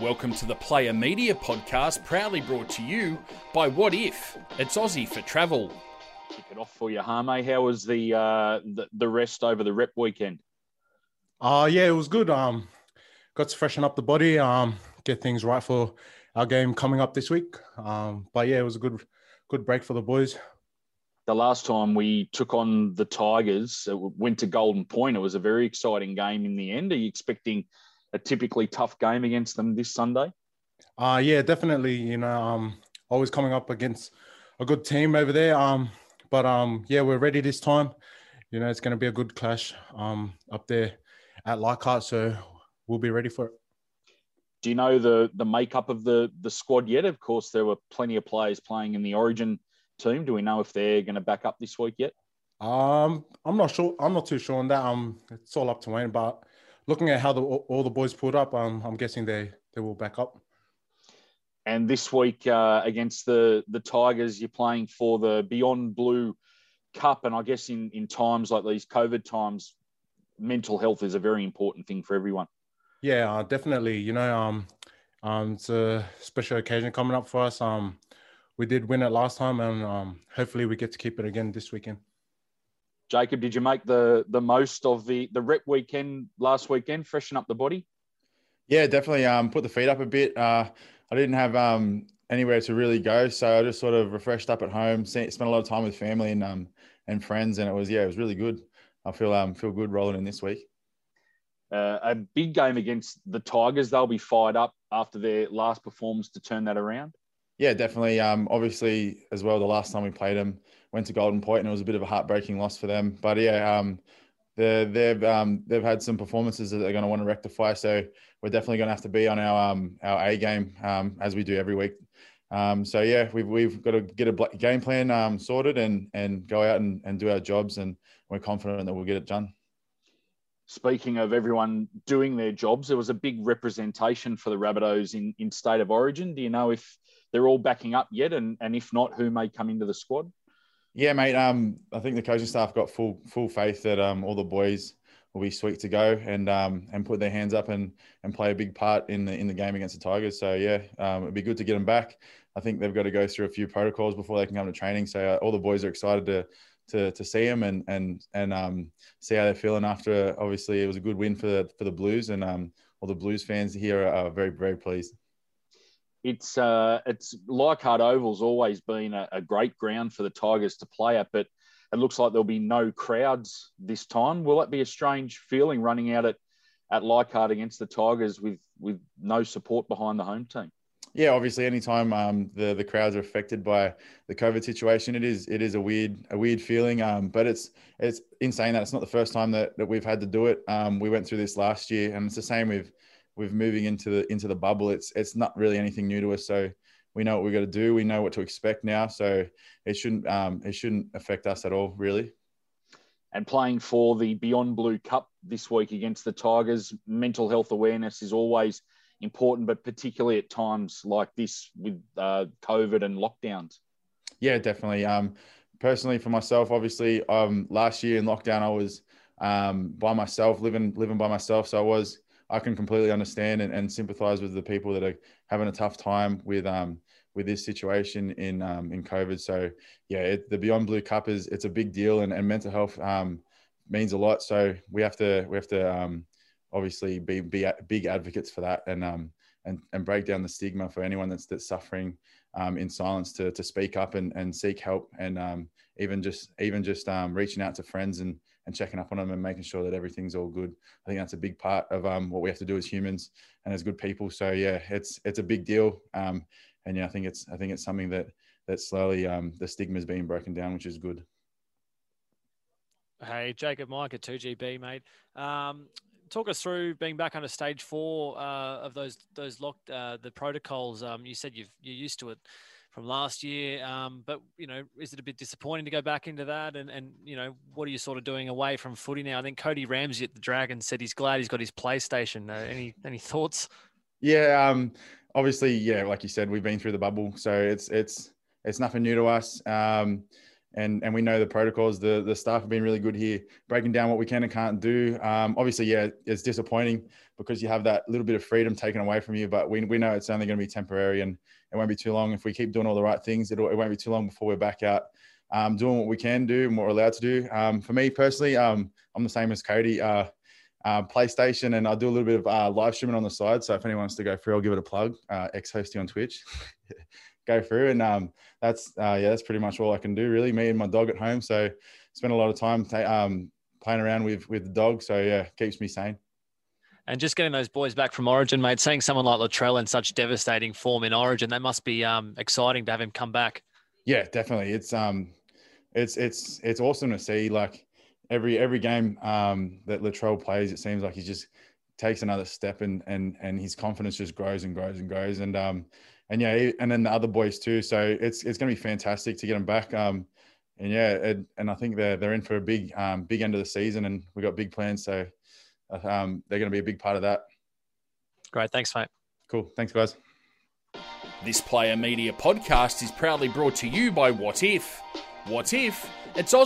Welcome to the Player Media Podcast, proudly brought to you by Wotif? It's Aussie for Travel. Kick it off for you, Hame. How was the, uh, the the rest over the rep weekend? Uh yeah, it was good. Um, got to freshen up the body. Um, get things right for our game coming up this week. Um, but yeah, it was a good good break for the boys. The last time we took on the Tigers, it went to Golden Point. It was a very exciting game in the end. Are you expecting a typically tough game against them this Sunday? Uh yeah, definitely. You know, um, always coming up against a good team over there. Um, but um, yeah, we're ready this time. You know, it's going to be a good clash um up there at Leichhardt, so we'll be ready for it. Do you know the the makeup of the the squad yet? Of course, there were plenty of players playing in the Origin team. Do we know if they're going to back up this week yet? Um, I'm not sure. I'm not too sure on that. Um, it's all up to Wayne, but looking at how the, all the boys pulled up, um, I'm guessing they they will back up. And this week uh, against the the Tigers, you're playing for the Beyond Blue Cup, and I guess in in times like these COVID times, mental health is a very important thing for everyone. Yeah, uh, definitely. You know, um, um, it's a special occasion coming up for us. Um, we did win it last time, and um, hopefully we get to keep it again this weekend. Jacob, did you make the the most of the the rep weekend last weekend? Freshen up the body. Yeah, definitely. Um, put the feet up a bit. Uh, I didn't have um anywhere to really go, so I just sort of refreshed up at home. Spent a lot of time with family and um and friends, and it was yeah, it was really good. I feel um feel good rolling in this week. Uh, a big game against the Tigers. They'll be fired up after their last performance to turn that around. Yeah, definitely. Um, obviously, as well, the last time we played them, went to Golden Point, and it was a bit of a heartbreaking loss for them. But yeah, um, they've um, they've had some performances that they're going to want to rectify. So we're definitely going to have to be on our um, our A game um, as we do every week. Um, so yeah, we've we've got to get a game plan um, sorted and and go out and, and do our jobs, and we're confident that we'll get it done. Speaking of everyone doing their jobs, there was a big representation for the Rabbitohs in, in state of origin. Do you know if they're all backing up yet? And, and if not, who may come into the squad? Yeah, mate. Um, I think the coaching staff got full full faith that um, all the boys will be sweet to go and um, and put their hands up and and play a big part in the in the game against the Tigers. So yeah, um, it'd be good to get them back. I think they've got to go through a few protocols before they can come to training. So uh, all the boys are excited to to to see them and and and um, see how they're feeling after. Obviously, it was a good win for the for the Blues, and um, all the Blues fans here are, are very very pleased it's uh, it's Leichhardt Oval's always been a, a, great ground for the Tigers to play at, but it looks like there'll be no crowds this time. Will that be a strange feeling running out at at Leichhardt against the Tigers with with no support behind the home team? Yeah, obviously, anytime um, the the crowds are affected by the COVID situation, it is it is a weird a weird feeling. Um, but it's it's in saying that it's not the first time that, that we've had to do it. Um, we went through this last year, and it's the same with with moving into the into the bubble, it's it's not really anything new to us. So we know what we got to do. We know what to expect now. So it shouldn't um, it shouldn't affect us at all, really. And playing for the Beyond Blue Cup this week against the Tigers, mental health awareness is always important, but particularly at times like this with uh, COVID and lockdowns. Yeah, definitely. Um, personally, for myself, obviously, um, last year in lockdown, I was um, by myself, living living by myself. So I was I can completely understand and, and sympathize with the people that are having a tough time with um with this situation in um, in COVID. So yeah, it, the Beyond Blue Cup is it's a big deal, and, and mental health um, means a lot. So we have to we have to um, obviously be be big advocates for that, and um, and and break down the stigma for anyone that's that's suffering um, in silence to to speak up and and seek help, and um, even just even just um, reaching out to friends and and checking up on them and making sure that everything's all good. I think that's a big part of um, what we have to do as humans and as good people. So yeah, it's it's a big deal. Um, and yeah, I think it's I think it's something that that slowly um, the stigma is being broken down, which is good. Hey, Jacob Mike at 2GB, mate. Um, talk us through being back under stage four uh, of those those locked uh, the protocols. Um, you said you've you're used to it from last year. Um, but you know, is it a bit disappointing to go back into that? And and you know, what are you sort of doing away from footy now? I think Cody Ramsey at the Dragon said he's glad he's got his PlayStation. Uh, any any thoughts? Yeah, um, obviously, yeah, like you said, we've been through the bubble, so it's it's it's nothing new to us. Um, and and we know the protocols. The the staff have been really good here, breaking down what we can and can't do. Um, obviously, yeah, it's disappointing because you have that little bit of freedom taken away from you, but we we know it's only going to be temporary and it won't be too long if we keep doing all the right things. It'll, it won't be too long before we're back out um, doing what we can do and what we're allowed to do. Um, for me personally, um, I'm the same as Cody. Uh, uh, PlayStation, and I do a little bit of uh, live streaming on the side. So if anyone wants to go through, I'll give it a plug. Uh, Ex hosty on Twitch, go through, and um, that's uh, yeah, that's pretty much all I can do really. Me and my dog at home, so spend a lot of time um, playing around with with the dog. So yeah, keeps me sane. And just getting those boys back from Origin, mate, seeing someone like Latrell in such devastating form in Origin, that must be um, exciting to have him come back. Yeah, definitely. It's um, it's it's it's awesome to see. Like every every game um, that Latrell plays, it seems like he just takes another step and and and his confidence just grows and grows and grows. And um, and yeah, and then the other boys too. So it's it's going to be fantastic to get them back. Um, and yeah, it, and I think they're they're in for a big um, big end of the season, and we've got big plans. So um, they're going to be a big part of that. Great, thanks, mate. Cool, thanks, guys. This Player Media podcast is proudly brought to you by Wotif. What If? It's Oz.